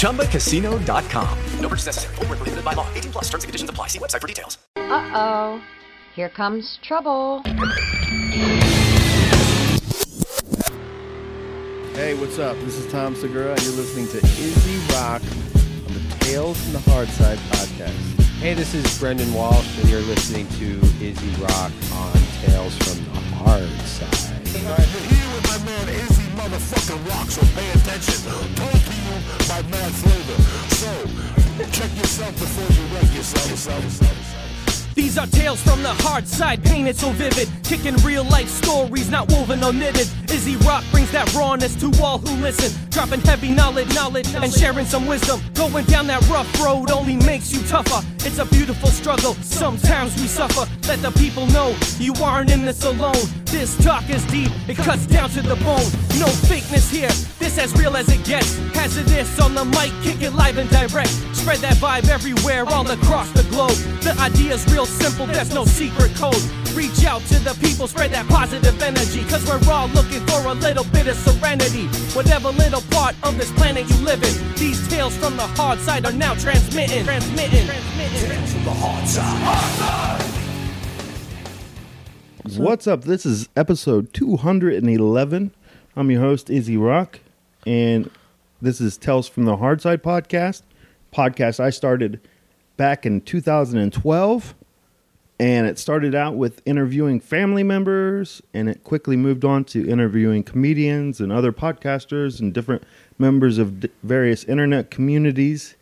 ChumbaCasino.com. No purchase necessary. Full prohibited by law. 18 plus terms and conditions apply. See website for details. Uh oh. Here comes trouble. Hey, what's up? This is Tom Segura, and you're listening to Izzy Rock on the Tales from the Hard Side podcast. Hey, this is Brendan Walsh, and you're listening to Izzy Rock on Tales from the Hard Side. Here with my man Izzy motherfucking Rock, so pay attention. Told to you by Mad Flavor. So, check yourself before you wreck yourself. yourself, yourself, yourself. These are tales from the hard side, painted so vivid. Kicking real life stories, not woven or knitted. Izzy Rock brings that rawness to all who listen. Dropping heavy knowledge, knowledge, and sharing some wisdom. Going down that rough road only makes you tougher. It's a beautiful struggle, sometimes we suffer. Let the people know you aren't in this alone. This talk is deep, it cuts down to the bone. No fakeness here, this as real as it gets. Hazardous on the mic, kick it live and direct. Spread that vibe everywhere, all across the globe. The idea's real simple, there's no secret code. Reach out to the people, spread that positive energy. Cause we're all looking for a little bit of serenity. Whatever little part of this planet you live in, these tales from the hard side are now transmitting. Transmitting. Tales from the hard side. Hard side. What's up? This is episode 211. I'm your host, Izzy Rock, and this is Tales from the Hard Side podcast. Podcast I started back in 2012, and it started out with interviewing family members, and it quickly moved on to interviewing comedians and other podcasters and different members of d- various internet communities.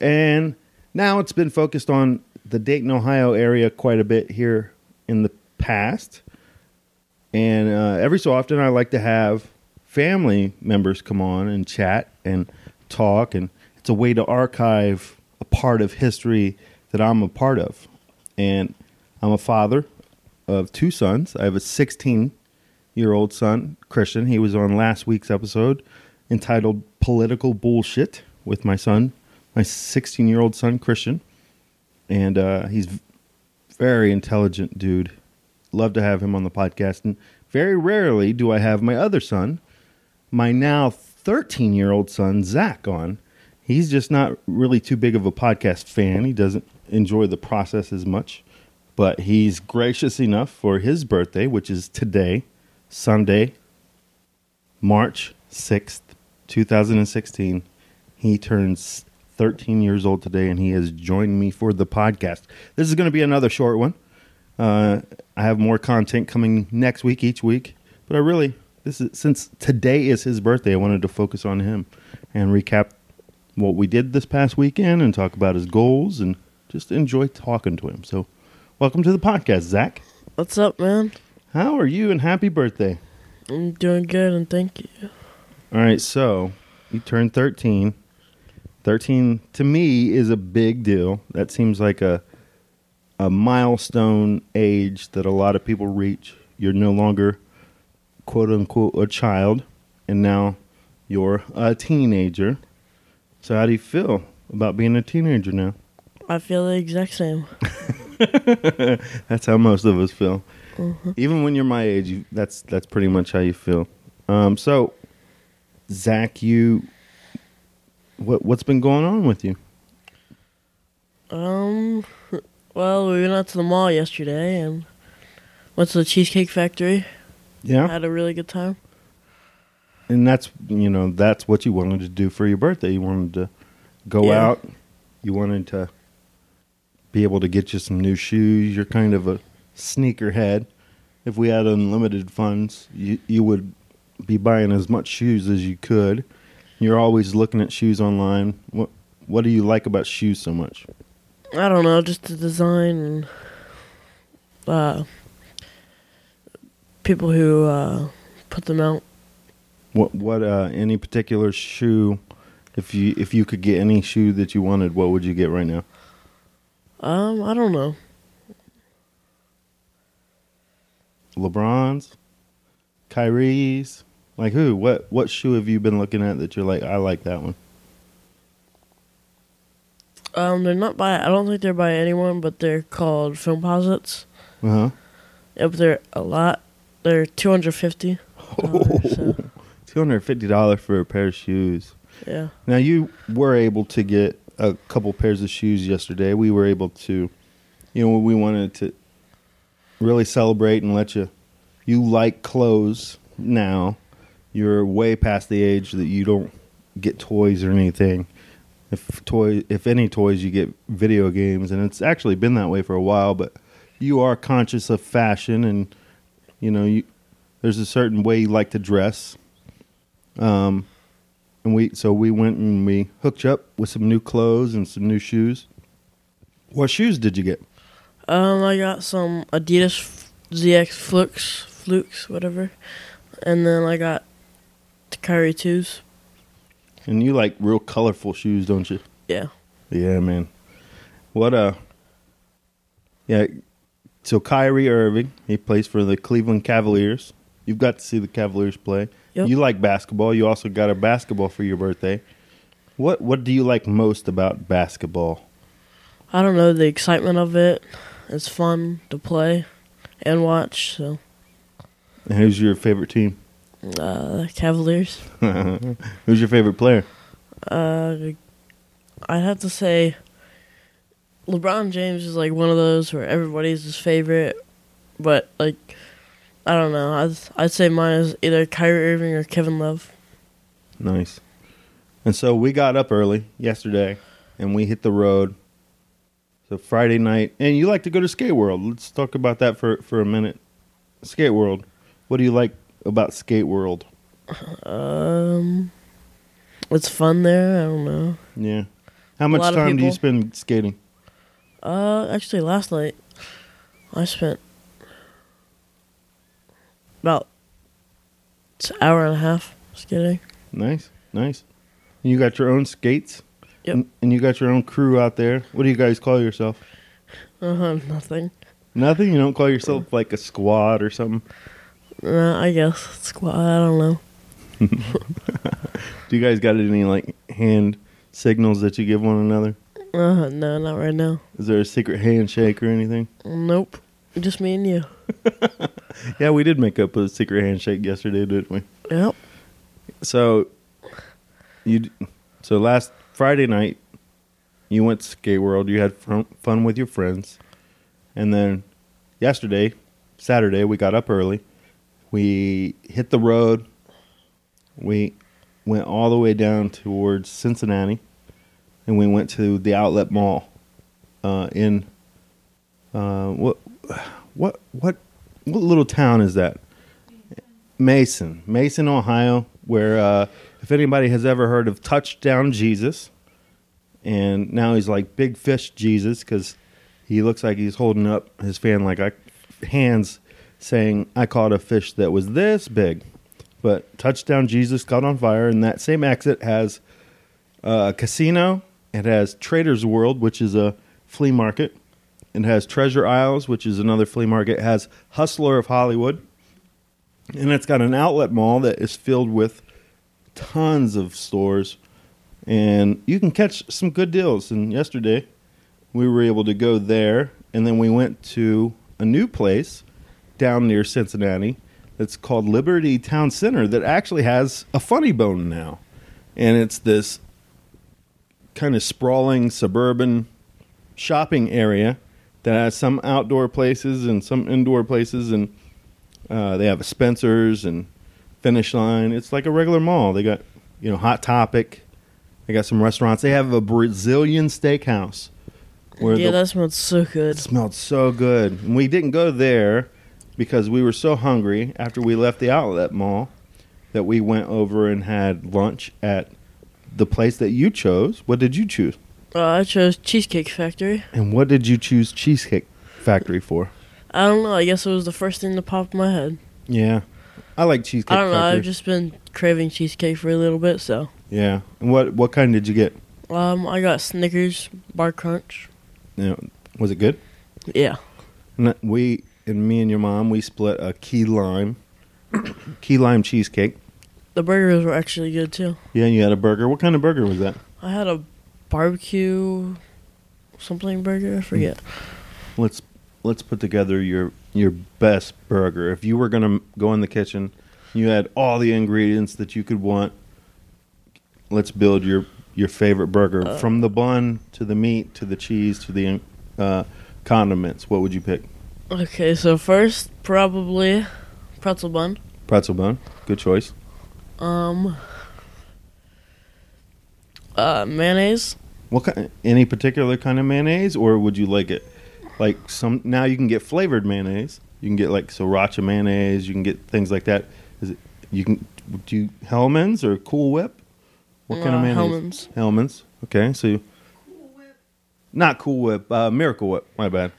And now it's been focused on the Dayton, Ohio area quite a bit here in the past. And uh, every so often, I like to have family members come on and chat and talk. And it's a way to archive a part of history that I'm a part of. And I'm a father of two sons. I have a 16 year old son, Christian. He was on last week's episode entitled Political Bullshit with my son, my 16 year old son, Christian. And uh, he's very intelligent dude. Love to have him on the podcast. And very rarely do I have my other son, my now 13 year old son, Zach, on. He's just not really too big of a podcast fan. He doesn't enjoy the process as much. But he's gracious enough for his birthday, which is today, Sunday, March 6th, 2016. He turns 13 years old today, and he has joined me for the podcast. This is going to be another short one. Uh, I have more content coming next week, each week. But I really, this is since today is his birthday, I wanted to focus on him and recap what we did this past weekend and talk about his goals and just enjoy talking to him. So, welcome to the podcast, Zach. What's up, man? How are you? And happy birthday! I'm doing good, and thank you. All right, so you turned 13. 13 to me is a big deal. That seems like a a milestone age that a lot of people reach. You're no longer quote unquote a child and now you're a teenager. So how do you feel about being a teenager now? I feel the exact same. That's how most of us feel. Even when you're my age, you, that's that's pretty much how you feel. Um, so, Zach, you, what what's been going on with you? Um, well, we went out to the mall yesterday and went to the Cheesecake Factory. Yeah, Had a really good time. and that's you know that's what you wanted to do for your birthday. You wanted to go Yeah. out. You wanted to be able to get you some new shoes. You're kind of a sneakerhead. If we had unlimited funds, you you would be buying as much shoes as you could. You're always looking at shoes online. What what do you like about shoes so much? I don't know, just the design and uh, people who uh, put them out. What what uh, any particular shoe? If you if you could get any shoe that you wanted, what would you get right now? Um, I don't know. LeBron's, Kyrie's? Like who? What what shoe have you been looking at that you're like, I like that one? Um, they're not by. I don't think they're by anyone, but they're called Foamposites. Uh huh. Yep, they're a lot. They're two hundred fifty. so, Two hundred fifty dollars for a pair of shoes. yeah. Now you were able to get a couple pairs of shoes yesterday. We were able to, you know, we wanted to really celebrate and let you. You like clothes now. You're way past the age that you don't get toys or anything. If toy, if any toys, you get video games, and it's actually been that way for a while. But you are conscious of fashion, and you know you. There's a certain way you like to dress. Um, and we so we went and we hooked you up with some new clothes and some new shoes. What shoes did you get? Um, I got some Adidas ZX Flux, Flukes, whatever, and then I got Kyrie twos. And you like real colorful shoes, don't you? Yeah. Yeah, man. What uh Yeah, so Kyrie Irving, he plays for the Cleveland Cavaliers. You've got to see the Cavaliers play. Yep. You like basketball. You also got a basketball for your birthday. What what do you like most about basketball? I don't know the excitement of it. It's fun to play and watch. So, And who's your favorite team? uh, Cavaliers. who's your favorite player? Uh, I'd have to say LeBron James is like one of those where everybody's his favorite, but like I don't know. I'd I'd say mine is either Kyrie Irving or Kevin Love. Nice. And so we got up early yesterday and we hit the road. So Friday night, and you like to go to Skate World. Let's talk about that for for a minute. Skate World. What do you like about Skate World? Um, it's fun there. I don't know. Yeah. How much time do you spend skating? Uh, actually, last night I spent about an hour and a half skating. Nice, nice. And you got your own skates? Yep. And, and you got your own crew out there. What do you guys call yourself? Uh huh. Nothing. Nothing? You don't call yourself like a squad or something? Uh, I guess squad. I don't know. Do you guys got any like hand signals that you give one another? Uh, no, not right now. Is there a secret handshake or anything? Nope. Just me and you. Yeah, we did make up a secret handshake yesterday, didn't we? Yep. So you so last Friday night you went to Skate World, you had fun, fun with your friends. And then yesterday, Saturday, we got up early. We hit the road. We went all the way down towards Cincinnati and we went to the outlet mall uh, in uh, what what what what little town is that? Mason, Mason, Ohio, where uh, if anybody has ever heard of Touchdown Jesus, and now he's like Big Fish Jesus because he looks like he's holding up his fan like I, hands, saying, "I caught a fish that was this big." But Touchdown Jesus caught on fire, and that same exit has uh, a casino. It has Trader's World, which is a flea market. It has Treasure Aisles, which is another flea market. It has Hustler of Hollywood. And it's got an outlet mall that is filled with tons of stores. And you can catch some good deals. And yesterday, we were able to go there. And then we went to a new place down near Cincinnati that's called Liberty Town Center that actually has a funny bone now. And it's this kind of sprawling suburban shopping area that has some outdoor places and some indoor places, and uh, they have a Spencer's and Finish Line. It's like a regular mall. They got you know Hot Topic. They got some restaurants. They have a Brazilian steakhouse. Where yeah, the, that smelled so good. it smelled so good. And we didn't go there because we were so hungry after we left the outlet mall that we went over and had lunch at the place that you chose. What did you choose? Uh, I chose Cheesecake Factory. And what did you choose Cheesecake Factory for? I don't know. I guess it was the first thing to pop in my head. Yeah. I like Cheesecake I don't know. Factory. I've just been craving cheesecake for a little bit, so yeah. And what what kind did you get? um, I got Snickers bar crunch. Yeah. was it good? Yeah. No, we and me and your mom we split a key lime, key lime cheesecake. The burgers were actually good too. Yeah, and you had a burger. What kind of burger was that? I had a barbecue something burger. I forget. Let's let's put together your your best burger. If you were gonna go in the kitchen, you had all the ingredients that you could want. Let's build your your favorite burger from the bun to the meat to the cheese to the uh, condiments. What would you pick? Okay, so first probably pretzel bun. Pretzel bun, good choice. Um, uh, mayonnaise. What kind? Any particular kind of mayonnaise, or would you like it like some? Now you can get flavored mayonnaise. You can get like sriracha mayonnaise. You can get things like that. Is it? You can do you, Hellmann's or Cool Whip? What kind of Uh, mayonnaise? Hellmann's. Hellman's. Okay, so you, not Cool Whip. Uh, Miracle Whip. My bad.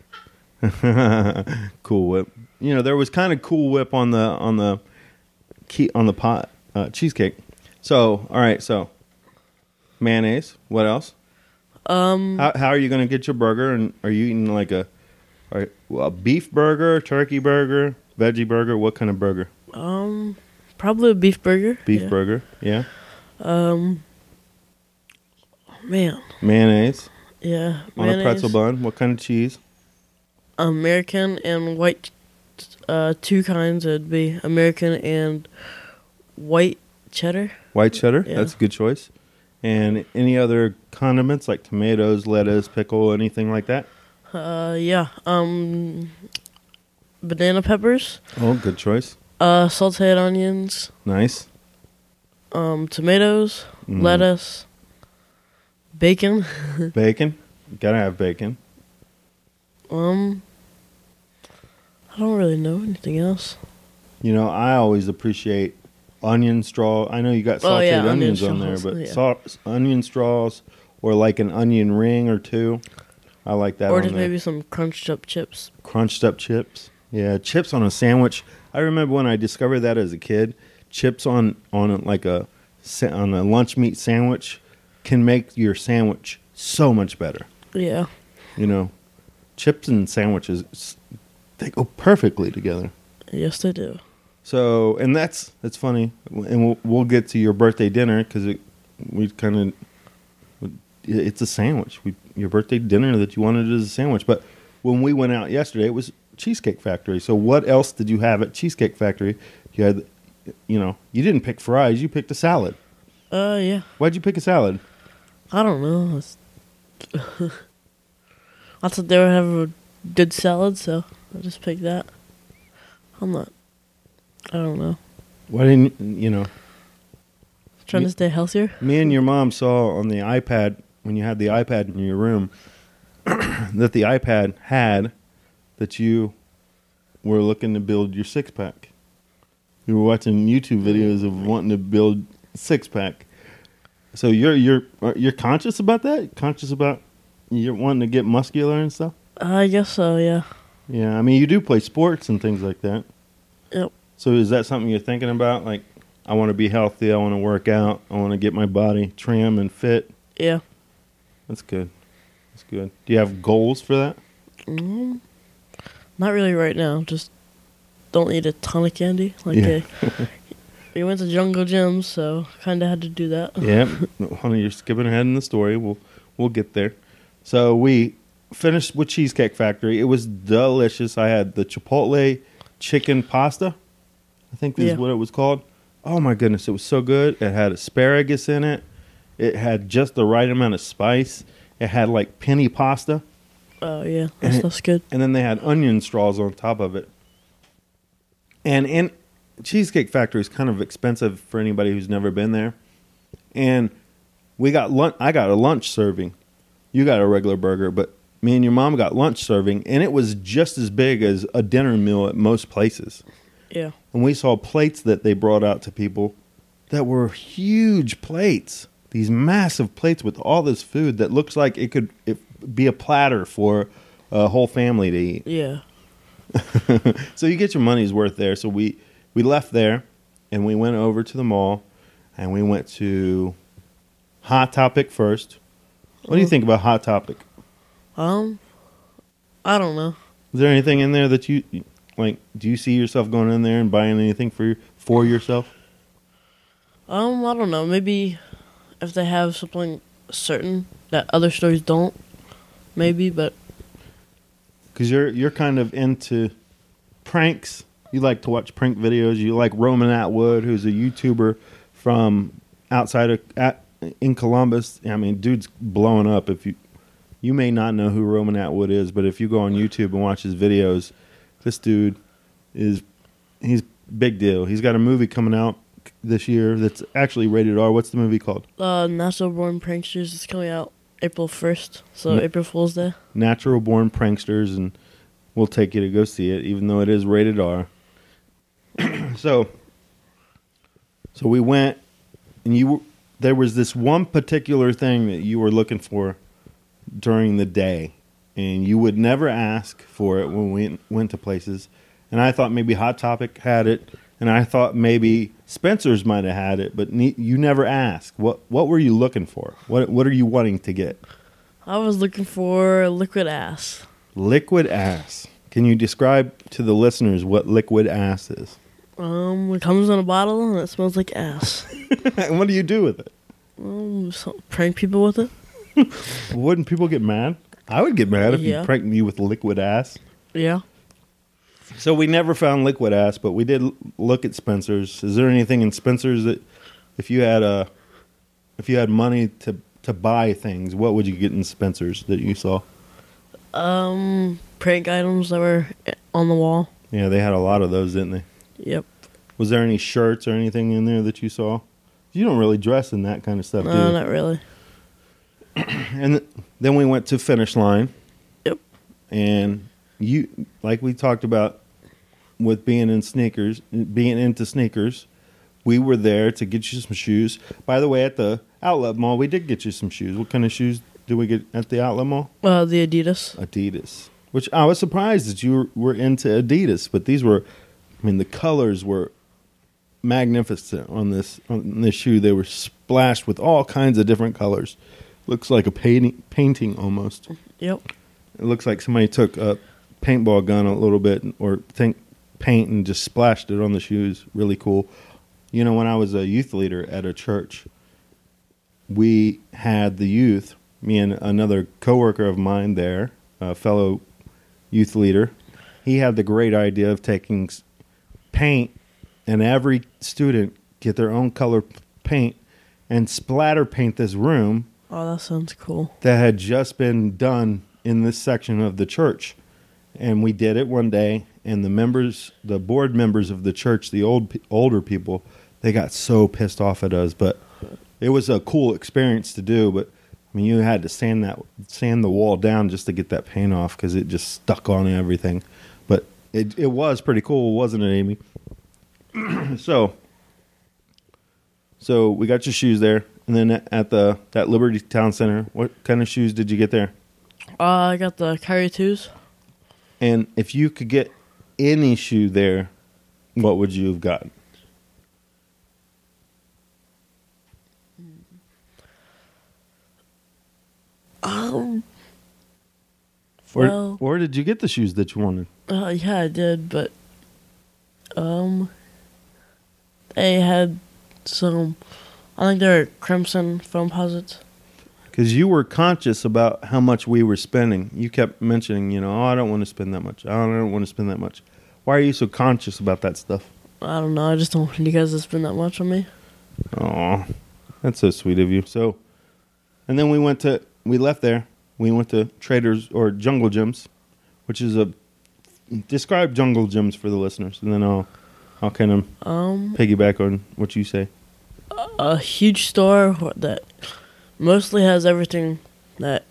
cool Whip. You know there was kind of Cool Whip on the on the key on the pot uh, cheesecake. So all right, so mayonnaise. What else? Um, How, how are you going to get your burger? And are you eating like a, are, well, a beef burger, turkey burger, veggie burger? What kind of burger? um, probably a beef burger. Beef yeah. burger, yeah. Um, man, Mayonnaise yeah, on a pretzel bun. What kind of cheese? American and white. Uh, two kinds. It'd be American and white cheddar. White cheddar. Yeah. That's a good choice. And any other condiments like tomatoes, lettuce, pickle, anything like that? Uh, yeah. Um, banana peppers. Oh, good choice. Uh, sauteed onions. Nice. Um, tomatoes, Mm. lettuce, bacon. Bacon. Gotta have bacon. Um, I don't really know anything else. You know, I always appreciate onion straw. I know you got sauteed Oh, yeah, onion onions on there, but yeah. sau- onion straws or like an onion ring or two. I like that. or just there. maybe some crunched up chips. crunched up chips. Yeah, chips on a sandwich. I remember when I discovered that as a kid. Chips on on like a on a lunch meat sandwich can make your sandwich so much better. Yeah. You know, chips and sandwiches they go perfectly together. Yes, they do. So, and that's that's funny, and we'll we'll get to your birthday dinner because it we kind of it's a sandwich. We your birthday dinner that you wanted as a sandwich, but when we went out yesterday, it was Cheesecake Factory. So, what else did you have at Cheesecake Factory? You had, you know, you didn't pick fries. You picked a salad. Uh, yeah. Why'd you pick a salad? I don't know. I thought they were having a good salad, so I just picked that. I'm not. I don't know. Why didn't you know? Trying Me- to stay healthier. Me and your mom saw on the iPad when you had the iPad in your room that the iPad had that you were looking to build your six pack. You were watching YouTube videos of wanting to build six pack. So you're you're you're conscious about that? Conscious about you're wanting to get muscular and stuff? I guess so. Yeah. Yeah, I mean you do play sports and things like that. Yep. So is that something you're thinking about? Like, I want to be healthy. I want to work out. I want to get my body trim and fit. Yeah. That's good. That's good. Do you have goals for that? Mm, not really right now. Just don't eat a ton of candy. Like Yeah. they, we went to Jungle Jim, so kind of had to do that. Yeah, honey, you're skipping ahead in the story. We'll we'll get there. So we finished with Cheesecake Factory. It was delicious. I had the Chipotle chicken pasta. I think this Yeah. is what it was called. Oh my goodness, it was so good. It had asparagus in it. It had just the right amount of spice. It had like penne pasta. Oh yeah, that And it- stuff's good. and then they had onion straws on top of it. And in Cheesecake Factory is kind of expensive for anybody who's never been there. And we got lunch. I got a lunch serving. You got a regular burger, but me and your mom got lunch serving, and it was just as big as a dinner meal at most places. Yeah. And we saw plates that they brought out to people that were huge plates. These massive plates with all this food that looks like it could it, be a platter for a whole family to eat. Yeah. So you get your money's worth there. So we we left there and we went over to the mall and we went to Hot Topic first. What do you think about Hot Topic? Um, I don't know. Is there anything in there that you like, do you see yourself going in there and buying anything for for yourself? Um, I don't know. Maybe if they have something certain that other stores don't, maybe. But Because you're you're kind of into pranks. You like to watch prank videos. You like Roman Atwood, who's a YouTuber from outside of at, in Columbus. I mean, dude's blowing up. If you you may not know who Roman Atwood is, but if you go on YouTube and watch his videos, this dude is he's big deal. He's got a movie coming out this year that's actually rated R. What's the movie called? uh, Natural Born Pranksters is coming out April first, so Mm. April Fool's Day. Natural Born Pranksters, and we'll take you to go see it, even though it is rated R. so, so we went, and you were- there was this one particular thing that you were looking for during the day, and you would never ask for it when we went to places. And I thought maybe Hot Topic had it, and I thought maybe Spencer's might have had it, but ne- you never ask. What What were you looking for? What What are you wanting to get? I was looking for liquid ass. Liquid ass. Can you describe to the listeners what liquid ass is? Um, it comes in a bottle and it smells like ass. and what do you do with it? Um, so, prank people with it. Wouldn't people get mad? I would get mad if Yeah. you pranked me with liquid ass. Yeah. So we never found liquid ass, but we did l- look at Spencer's. Is there anything in Spencer's that, if you had a, if you had money to to buy things, what would you get in Spencer's that you saw? Um, prank items that were on the wall. Yeah, they had a lot of those, didn't they? Yep. Was there any shirts or anything in there that you saw? You don't really dress in that kind of stuff, do No, you? not really. and then we went to finish line. Yep. And you, like we talked about, with being in sneakers, being into sneakers, we were there to get you some shoes. By the way, at the outlet mall, we did get you some shoes. What kind of shoes did we get at the outlet mall? Uh, the Adidas. Adidas. Which I was surprised that you were, were into Adidas, but these were, I mean, the colors were magnificent on this on this shoe. They were splashed with all kinds of different colors. Looks like a painting, painting almost. Yep. It looks like somebody took a paintball gun a little bit or think paint and just splashed it on the shoes. Really cool. You know, when I was a youth leader at a church, we had the youth, me and another coworker of mine there, a fellow youth leader. He had the great idea of taking paint and every student get their own color paint and splatter paint this room Oh, that sounds cool. that had just been done in this section of the church. And we did it one day, and the members, the board members of the church, the old older people, they got so pissed off at us. But it was a cool experience to do. But I mean, you had to sand that sand the wall down just to get that paint off because it just stuck on everything. But it it was pretty cool, wasn't it, Amy? so so we got your shoes there, and then at the that Liberty Town Center, what kind of shoes did you get there? Uh, I got the Kyrie twos. And if you could get any shoe there, what would you have gotten? Um. Where, Well, where did you get the shoes that you wanted? uh, yeah, I did, but um, they had some. I think they're crimson Foamposites. Because you were conscious about how much we were spending. You kept mentioning, you know, oh, I don't want to spend that much. I don't, I don't want to spend that much. Why are you so conscious about that stuff? I don't know. I just don't want you guys to spend that much on me. Oh, that's so sweet of you. So, and then we went to, we left there. We went to Traders or Jungle Jim's, which is a, describe Jungle Jim's for the listeners, and then I'll, I'll kind of Um, piggyback on what you say. A huge store that mostly has everything that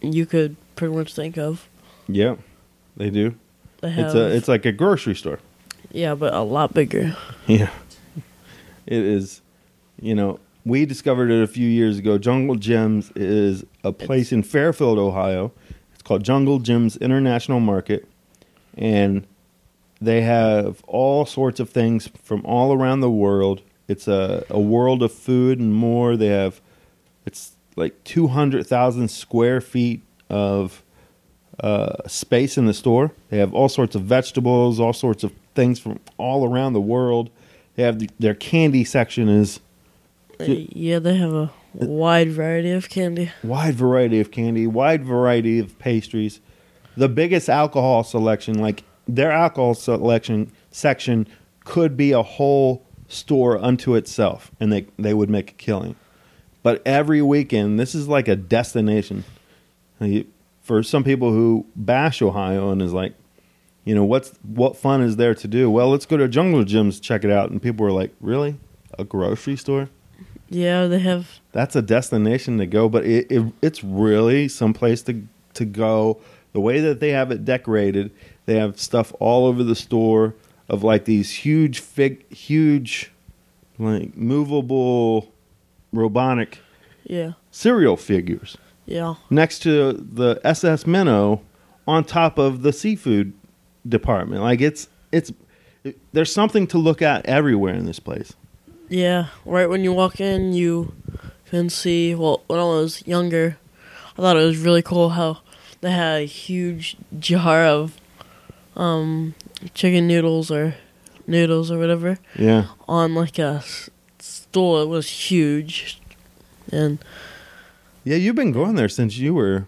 you could pretty much think of. Yeah, they do. They have, It's a, it's like a grocery store. yeah, but a lot bigger. Yeah. It is, you know, we discovered it a few years ago. Jungle Jim's is a place in Fairfield, Ohio. It's called Jungle Jim's International Market. And they have all sorts of things from all around the world. It's a, a world of food and more. They have, it's like 200,000 square feet of uh, space in the store. They have all sorts of vegetables, all sorts of things from all around the world. They have the, their candy section is Yeah, they have a wide variety of candy. wide variety of candy, wide variety of pastries. The biggest alcohol selection, like their alcohol selection section, could be a whole store unto itself, and they they would make a killing. But every weekend, this is like a destination for some people who bash Ohio and is like, you know, what's what fun is there to do? Well, let's go to Jungle Jim's, check it out, and people were like, really, a grocery store? Yeah, they have. that's a destination to go, but it, it it's really someplace to to go. The way that they have it decorated, they have stuff all over the store of like these huge fig, huge, like movable, robotic Yeah, cereal figures yeah, next to the SS Minnow on top of the seafood department. Like it's it's it, there's something to look at everywhere in this place. yeah. Right when you walk in, you can see. Well, when I was younger, I thought it was really cool how they had a huge jar of um chicken noodles or noodles or whatever Yeah. on like a s- stool. It was huge, and Yeah, you've been going there since you were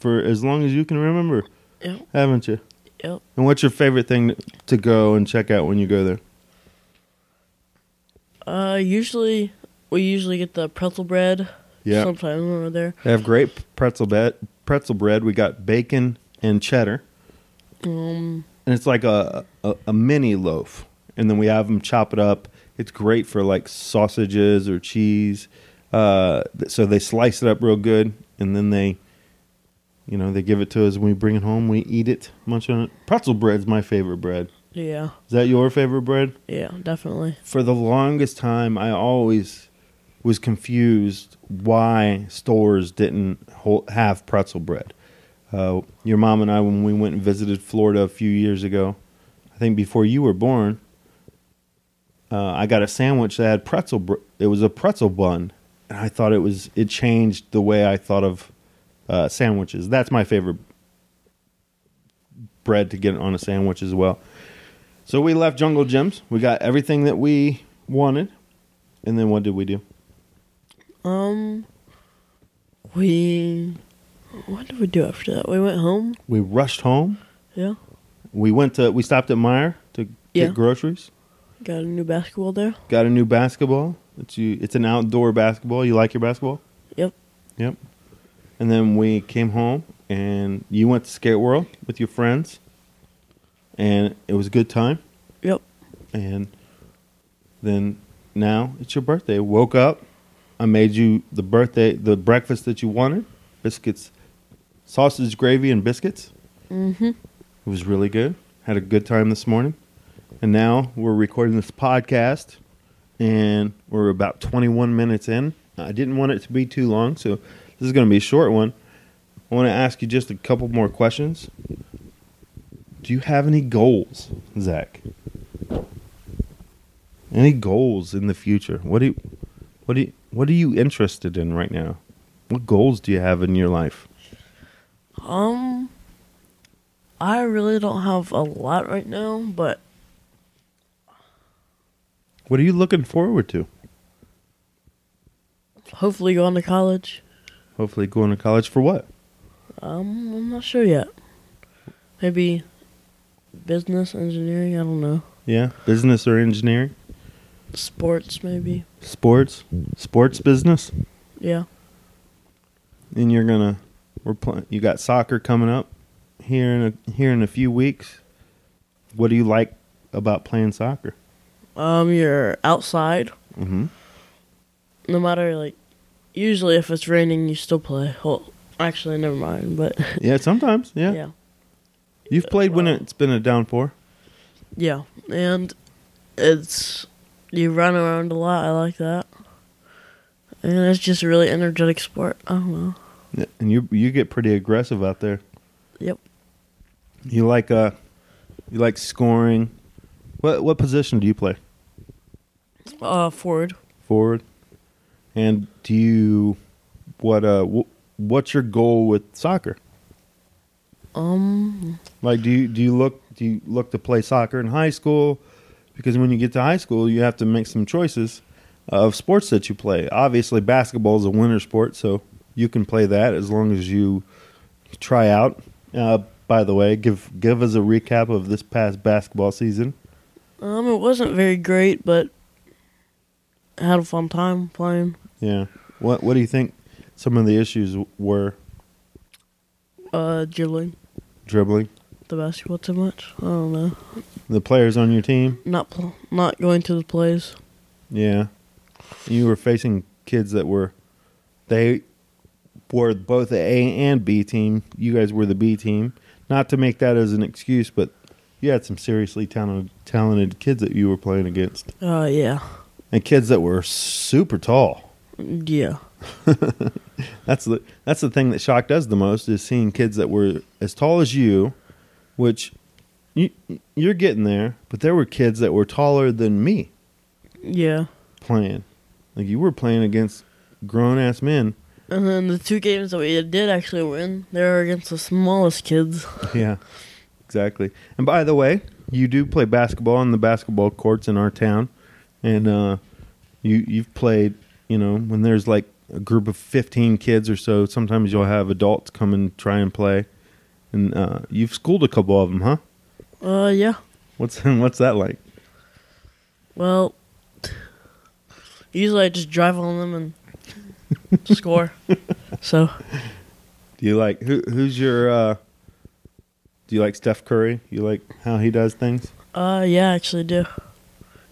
for as long as you can remember, yep, haven't you? yep. And what's your favorite thing to go and check out when you go there? Uh, usually we usually get the pretzel bread. Yeah. Sometimes when we're there. They have great pretzel bread. Pretzel bread. We got bacon and cheddar, Um, and it's like a, a a mini loaf. And then we have them chop it up. It's great for like sausages or cheese. Uh, so they slice it up real good, and then they, you know, they give it to us when we bring it home. We eat it, munch on it. Pretzel bread's my favorite bread. yeah, Is that your favorite bread? yeah, definitely. for the longest time, I always was confused why stores didn't have pretzel bread. Uh, your mom and I, when we went and visited Florida a few years ago, I think before you were born, uh, I got a sandwich that had pretzel. Br- it was a pretzel bun, and I thought it was it changed the way I thought of uh, sandwiches. That's my favorite bread to get on a sandwich as well. So we left Jungle Jim's. We got everything that we wanted. And then what did we do? Um, we what did we do after that? We went home. We rushed home. Yeah, We went to we stopped at Meijer to Yeah. get groceries. got a new basketball there. Got a new basketball. It's you it's an outdoor basketball. You like your basketball? Yep. Yep. And then we came home and you went to Skate World with your friends. And it was a good time. Yep. And then now it's your birthday. Woke up. I made you the birthday, the breakfast that you wanted biscuits, sausage, gravy, and biscuits. Mm-hmm. It was really good. Had a good time this morning. And now we're recording this podcast, and we're about 21 minutes in. I didn't want it to be too long, so this is going to be a short one. I want to ask you just a couple more questions. Do you have any goals, Zach? Any goals in the future? What do you, what do you, what are you interested in right now? What goals do you have in your life? Um, I really don't have a lot right now, but What are you looking forward to? hopefully going to college. Hopefully, going to college for what? Um, I'm not sure yet. Maybe business, engineering. I don't know. Yeah, business or engineering, Sports, maybe. sports, sports business. Yeah. And you're gonna, we're playing. You got soccer coming up here in a here in a few weeks. What do you like about playing soccer? Um, you're outside. Mm-hmm. No matter like, usually if it's raining, you still play. Well, actually, never mind. But Yeah, sometimes. Yeah. yeah, You've played when it's been a downpour. yeah, and it's you run around a lot. I like that, and it's just a really energetic sport. I don't know. Yeah, And you you get pretty aggressive out there. Yep. You like uh, you like scoring. What what position do you play? Uh, forward. Forward. And do you what uh wh- what's your goal with soccer? Um, Like, do you do you look do you look to play soccer in high school? Because when you get to high school, you have to make some choices of sports that you play. Obviously, basketball is a winter sport, so you can play that as long as you try out. Uh, by the way, give give us a recap of this past basketball season. um, it wasn't very great, but I had a fun time playing. Yeah. What What do you think? Some of the issues were Uh, dribbling dribbling. the basketball too much. I don't know. The players on your team. Not pl- not going to the plays. Yeah. You were facing kids that were they were both the A and B team. You guys were the B team. Not to make that as an excuse, but you had some seriously talented talented kids that you were playing against. Uh, yeah, And kids that were super tall. yeah, That's the that's the thing that shocked us the most is seeing kids that were as tall as you, which you you're getting there, but there were kids that were taller than me yeah. playing. Like you were playing against grown ass men. And then the two games that we did actually win, they were against the smallest kids. Yeah, exactly. And by the way, you do play basketball on the basketball courts in our town, and uh, you you've played. You know, when there's like a group of fifteen kids or so, sometimes you'll have adults come and try and play. And uh, you've schooled a couple of them, huh? Uh, yeah. What's what's that like? Well, usually I just drive on them and score. So, Do you like who? Who's your? Uh, do you like Steph Curry? You like how he does things? uh, yeah, I actually do.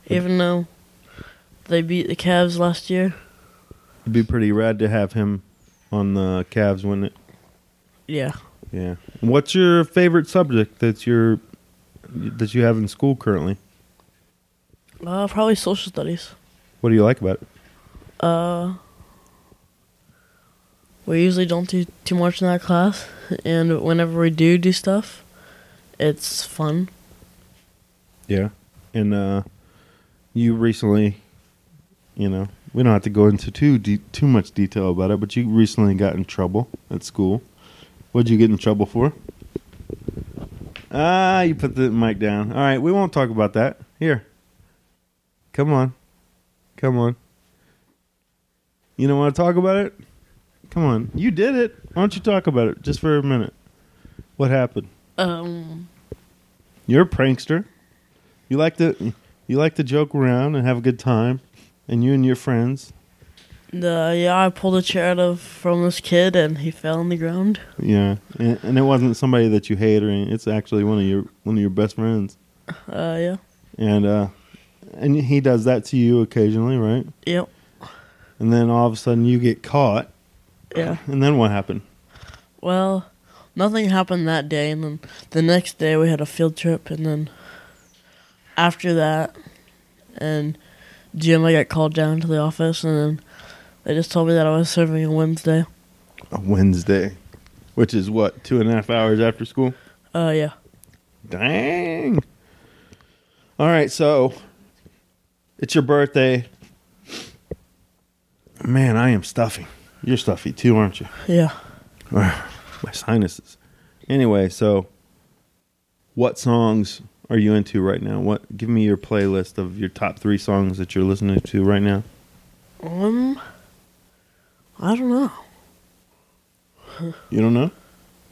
Even though they beat the Cavs last year. It'd be pretty rad to have him on the Cavs, wouldn't it? Yeah. Yeah. What's your favorite subject that you're that you have in school currently? Uh, probably social studies. What do you like about it? Uh, we usually don't do too much in that class, and whenever we do do stuff, it's fun. Yeah. And uh you recently, you know, we don't have to go into too de- too much detail about it, but you recently got in trouble at school. What'd you get in trouble for? Ah, you put the mic down. All right, we won't talk about that. Here. Come on. Come on. You don't want to talk about it? Come on. You did it. Why don't you talk about it just for a minute? What happened? Um, You're a prankster. You like to you like to joke around and have a good time, and you and your friends. the yeah, I pulled a chair out of from this kid, and he fell on the ground. Yeah, and, and it wasn't somebody that you hate or anything. It's actually one of your one of your best friends, Uh, yeah, and uh, and he does that to you occasionally, right? yep, And then all of a sudden you get caught, yeah. and then what happened? Well, nothing happened that day, and then the next day we had a field trip, and then after that, and Jim, I got called down to the office, and then they just told me that I was serving on Wednesday. A Wednesday, which is what two and a half hours after school. Uh, yeah. Dang. All right, so it's your birthday. Man, I am stuffy. You're stuffy too, aren't you? Yeah. My sinuses. Anyway, so what songs are you into right now? What give me your playlist of your top 3 songs that you're listening to right now. Um, I don't know. You don't know?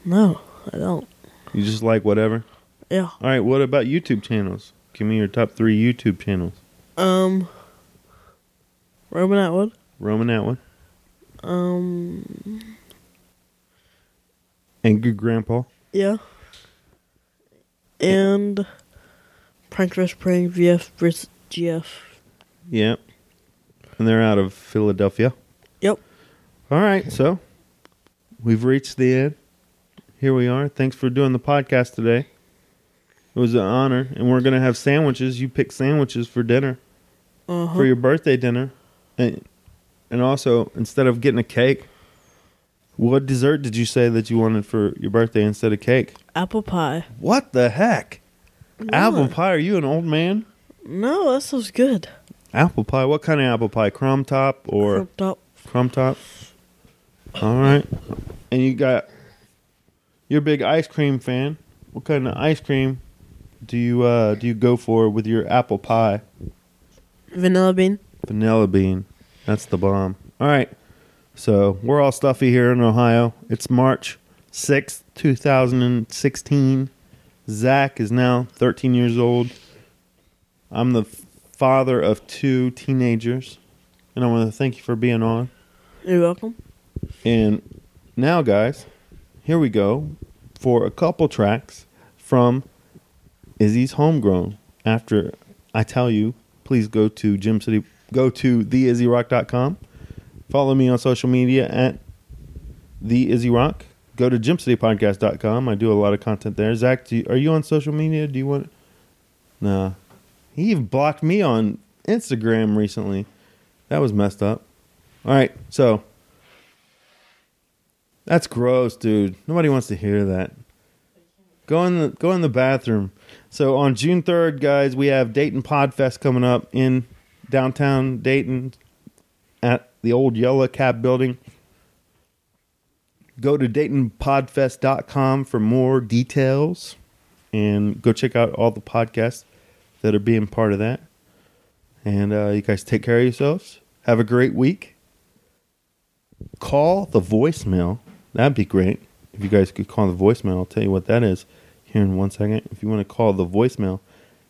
No, I don't. You just like whatever? Yeah. All right, what about YouTube channels? Give me your top 3 YouTube channels. Um, Roman Atwood. Roman Atwood, Um, Angry Grandpa, yeah. And Prankster Prank BF vs GF. Yep. And they're out of Philadelphia. Yep. All right, so we've reached the end. Here we are. Thanks for doing the podcast today. It was an honor, and we're gonna have sandwiches. You pick sandwiches for dinner Uh for your birthday dinner, and and also instead of getting a cake, what dessert did you say that you wanted for your birthday instead of cake? Apple pie. What the heck? Apple pie? Are you an old man? No, that sounds good. Apple pie? What kind of apple pie? Crumb top or? Crumb top. Crumb top. All right. And you got you're a big ice cream fan. What kind of ice cream do you uh, do you go for with your apple pie? Vanilla bean. Vanilla bean. That's the bomb. All right. So we're all stuffy here in Ohio. It's March 6th, 2016. Zach is now 13 years old. I'm the father of two teenagers. And I want to thank you for being on. You're welcome. And now, guys, here we go for a couple tracks from Izzy's Homegrown. After I tell you, please go to Gem City, go to theizzyrock.com. Follow me on social media at the Izzy Rock. Go to gemcitypodcast.com. I do a lot of content there. Zach, you, are you on social media? Do you want? Nah. He even blocked me on Instagram recently. That was messed up. All right, so that's gross, dude. Nobody wants to hear that. Go in the go in the bathroom. So on June third, guys, we have Dayton Podfest coming up in downtown Dayton at the old Yellow Cab building. Go to DaytonPodfest.com for more details and go check out all the podcasts that are being part of that. And uh, you guys take care of yourselves. Have a great week. Call the voicemail. That'd be great. If you guys could call the voicemail, I'll tell you what that is here in one second. If you want to call the voicemail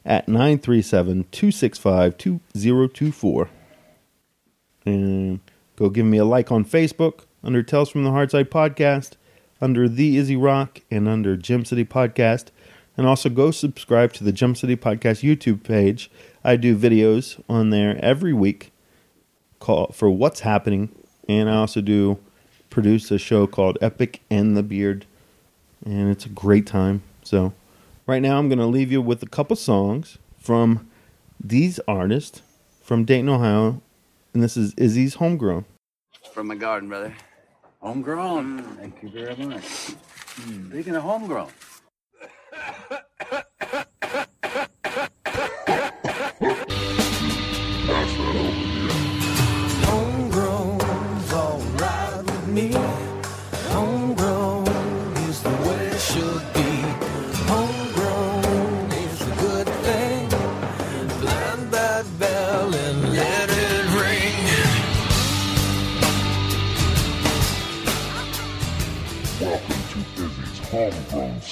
at 937 265 2024. And go give me a like on Facebook under Tales from the Hardside Podcast, under The Izzy Rock, and under Gem City Podcast. And also go subscribe to the Gem City Podcast YouTube page. I do videos on there every week call for what's happening, and I also do produce a show called Epic and the Beard, and it's a great time. So, right now I'm going to leave you with a couple songs from these artists from Dayton, Ohio, and this is Izzy's Homegrown. From my garden, brother. Homegrown. Thank you very much. Hmm. Speaking of homegrown.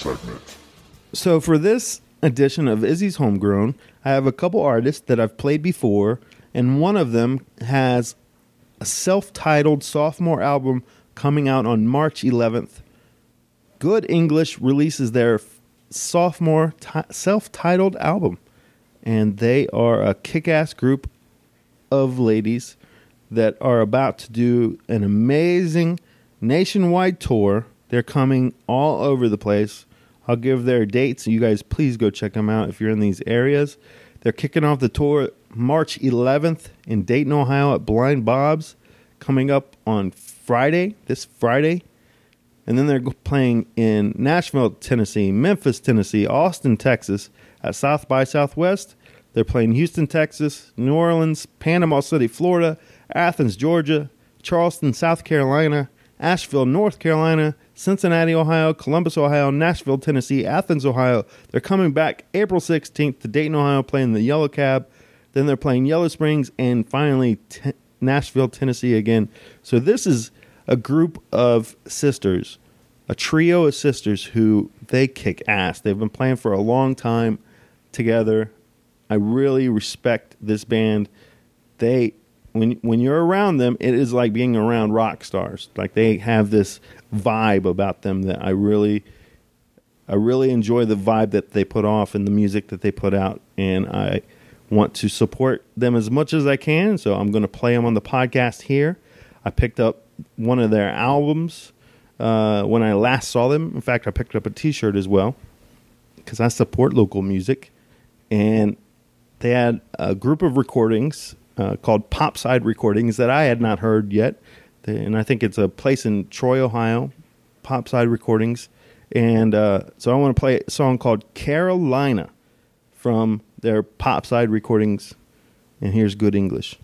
segment. So for this edition of Izzy's Homegrown, I have a couple artists that I've played before, and one of them has a self-titled sophomore album coming out on March 11th. Good English releases their sophomore ti self-titled album, and they are a kick-ass group of ladies that are about to do an amazing nationwide tour. They're coming all over the place. I'll give their dates. You guys, please go check them out if you're in these areas. They're kicking off the tour March 11th in Dayton, Ohio at Blind Bob's, coming up on Friday, this Friday. And then they're playing in Nashville, Tennessee, Memphis, Tennessee, Austin, Texas at South by Southwest. They're playing Houston, Texas, New Orleans, Panama City, Florida, Athens, Georgia, Charleston, South Carolina, Asheville, North Carolina, Cincinnati, Ohio, Columbus, Ohio, Nashville, Tennessee, Athens, Ohio. They're coming back April 16th to Dayton, Ohio, playing the Yellow Cab. Then they're playing Yellow Springs and finally T- Nashville, Tennessee again. So this is a group of sisters, a trio of sisters who they kick ass. They've been playing for a long time together. I really respect this band. They when when you're around them, it is like being around rock stars. Like they have this vibe about them that I really I really enjoy the vibe that they put off and the music that they put out and I want to support them as much as I can, so I'm going to play them on the podcast here. I picked up one of their albums uh, when I last saw them. In fact, I picked up a T-shirt as well because I support local music, and they had a group of recordings uh, called Popside Recordings that I had not heard yet, and I think it's a place in Troy, Ohio. Popside Recordings, and uh, so I want to play a song called Carolina from their Popside Recordings, and here's good English.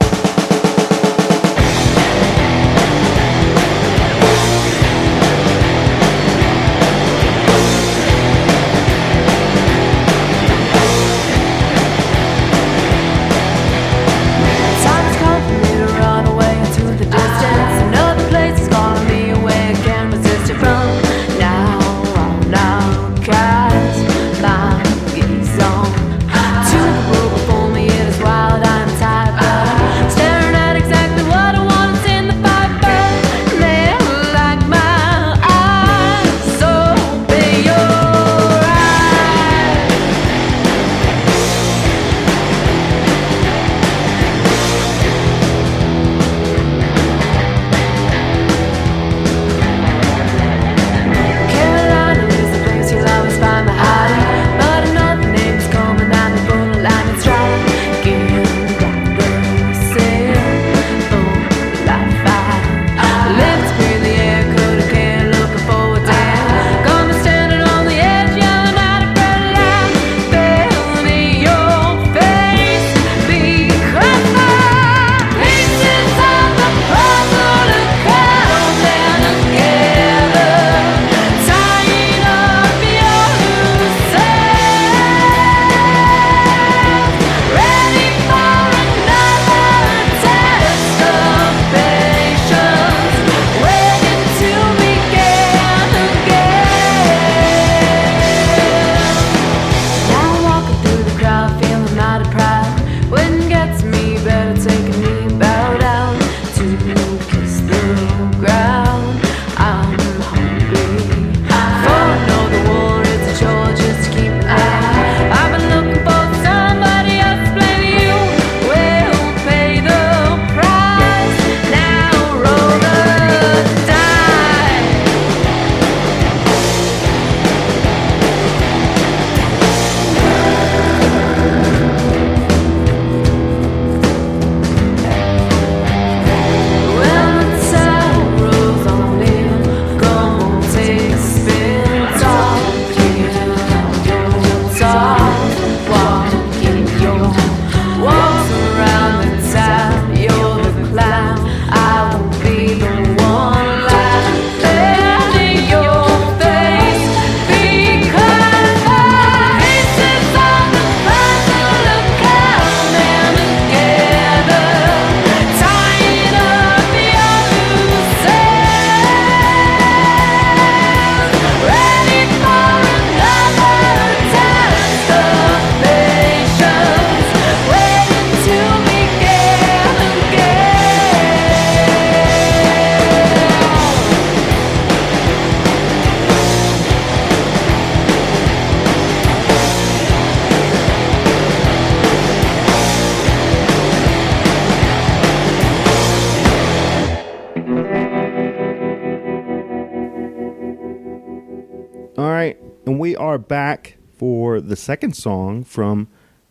Second song from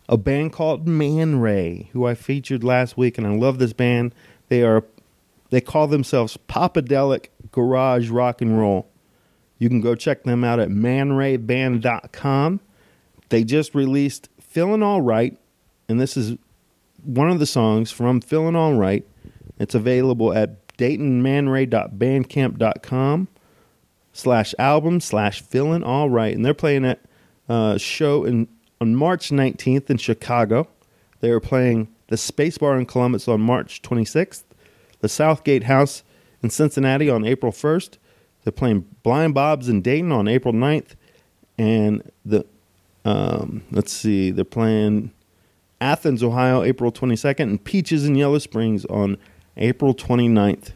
a band called Man Ray, who I featured last week, and I love this band. They are they call themselves Papadelic Garage Rock and Roll. You can go check them out at manrayband.com. They just released Feeling All Right, and this is one of the songs from Feeling All Right. It's available at daytonmanray.bandcamp.com slash album slash feeling all right. And they're playing at a show in on March 19th in Chicago. They are playing the Space Bar in Columbus on March 26th, the Southgate House in Cincinnati on April 1st. They're playing Blind Bob's in Dayton on April 9th. And the, um, let's see, they're playing Athens, Ohio, April 22nd, and Peaches in Yellow Springs on April 29th.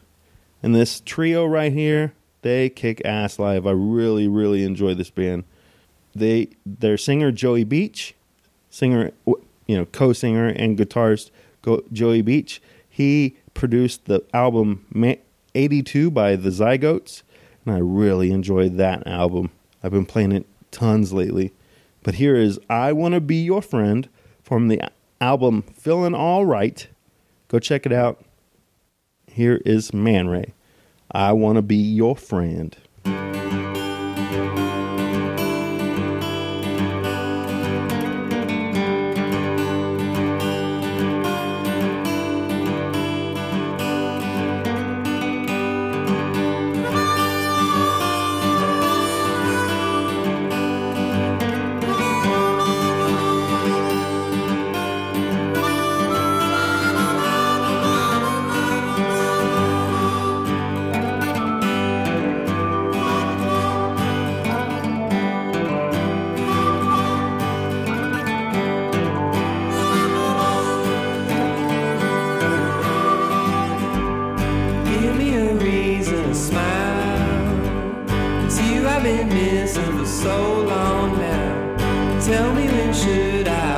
And this trio right here, they kick ass live. I really, really enjoy this band. They, their singer Joey Beach, singer, you know, co-singer and guitarist Joey Beach. He produced the album 82 by the Zygotes, and I really enjoyed that album. I've been playing it tons lately. But here is I Want to Be Your Friend from the album Feeling All Right. Go check it out. Here is Man Ray. I Want to Be Your Friend. I've been missing for so long now. Tell me when should I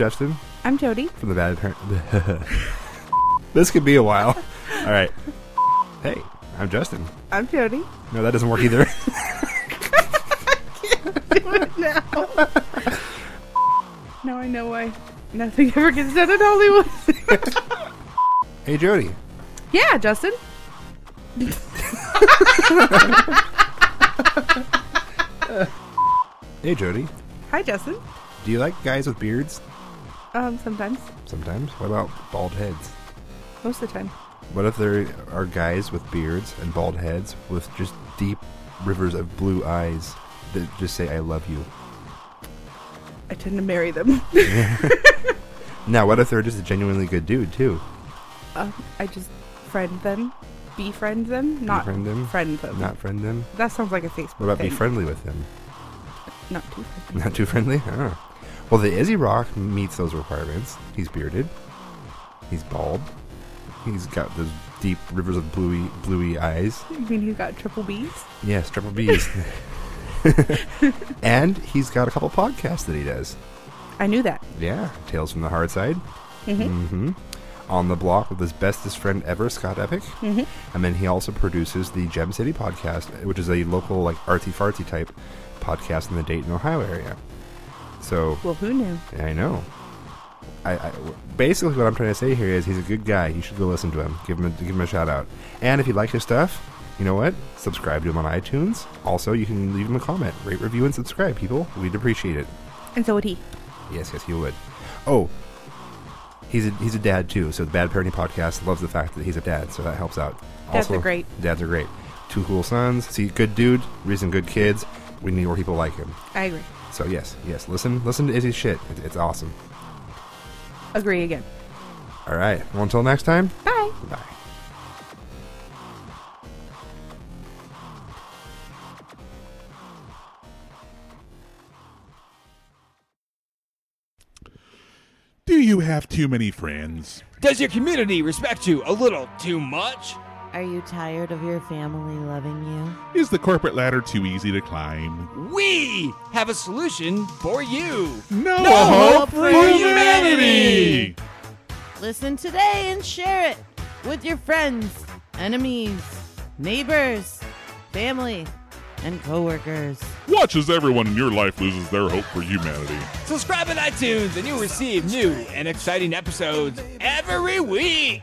Justin I'm Jody. from the Bad Parent. this could be a while. All right. Hey, I'm Justin. I'm Jody. No, that doesn't work either. Do it now. now I know why nothing ever gets done in Hollywood. hey, Jody. yeah, Justin. Hey, Jody. Hi, Justin. Do you like guys with beards? Um, sometimes. Sometimes. What about bald heads? Most of the time. What if there are guys with beards and bald heads with just deep rivers of blue eyes that just say "I love you"? I tend to marry them. Now, what if they're just a genuinely good dude too? um, I just friend them. Befriend them. Not Befriend them? friend them. Not friend them. That sounds like a Facebook What about thing. be friendly with them? Not too friendly. Not too friendly. Oh. Well, the Izzy Rock meets those requirements. He's bearded. He's bald. He's got those deep rivers of bluey, bluey eyes. You mean he's got triple B's? Yes, triple B's. and he's got a couple podcasts that he does. I knew that. Yeah, Tales from the Hard Side. Mhm. hmm On the block with his bestest friend ever, Scott Epic. Mm-hmm. And then he also produces the Gem City podcast, which is a local, like, artsy fartsy type podcast in the Dayton, Ohio area. So, Well, who knew? I know. I, I basically what I'm trying to say here is he's a good guy. You should go listen to him. Give him a, give him a shout out. And if you like his stuff, you know what? Subscribe to him on iTunes. Also, you can leave him a comment, rate, review, and subscribe. People, we'd appreciate it. And so would he. Yes, yes, he would. Oh, he's a he's a dad too. So the Bad Parenting Podcast loves the fact that he's a dad, so that helps out. Dads are great. Dads are great. Two cool sons. See, good dude, raising good kids. We need more people like him. I agree. So yes, yes, listen, listen to Izzy's shit. It, it's awesome. Agree again. All right. Well, until next time. Bye. Bye. Do you have too many friends? Does your community respect you a little too much? Are you tired of your family loving you? Is the corporate ladder too easy to climb? We have a solution for you. No, hope for humanity! Listen today and share it with your friends, enemies, neighbors, family, and coworkers. Watch as everyone in your life loses their hope for humanity. Subscribe on iTunes and you'll receive new and exciting episodes every week.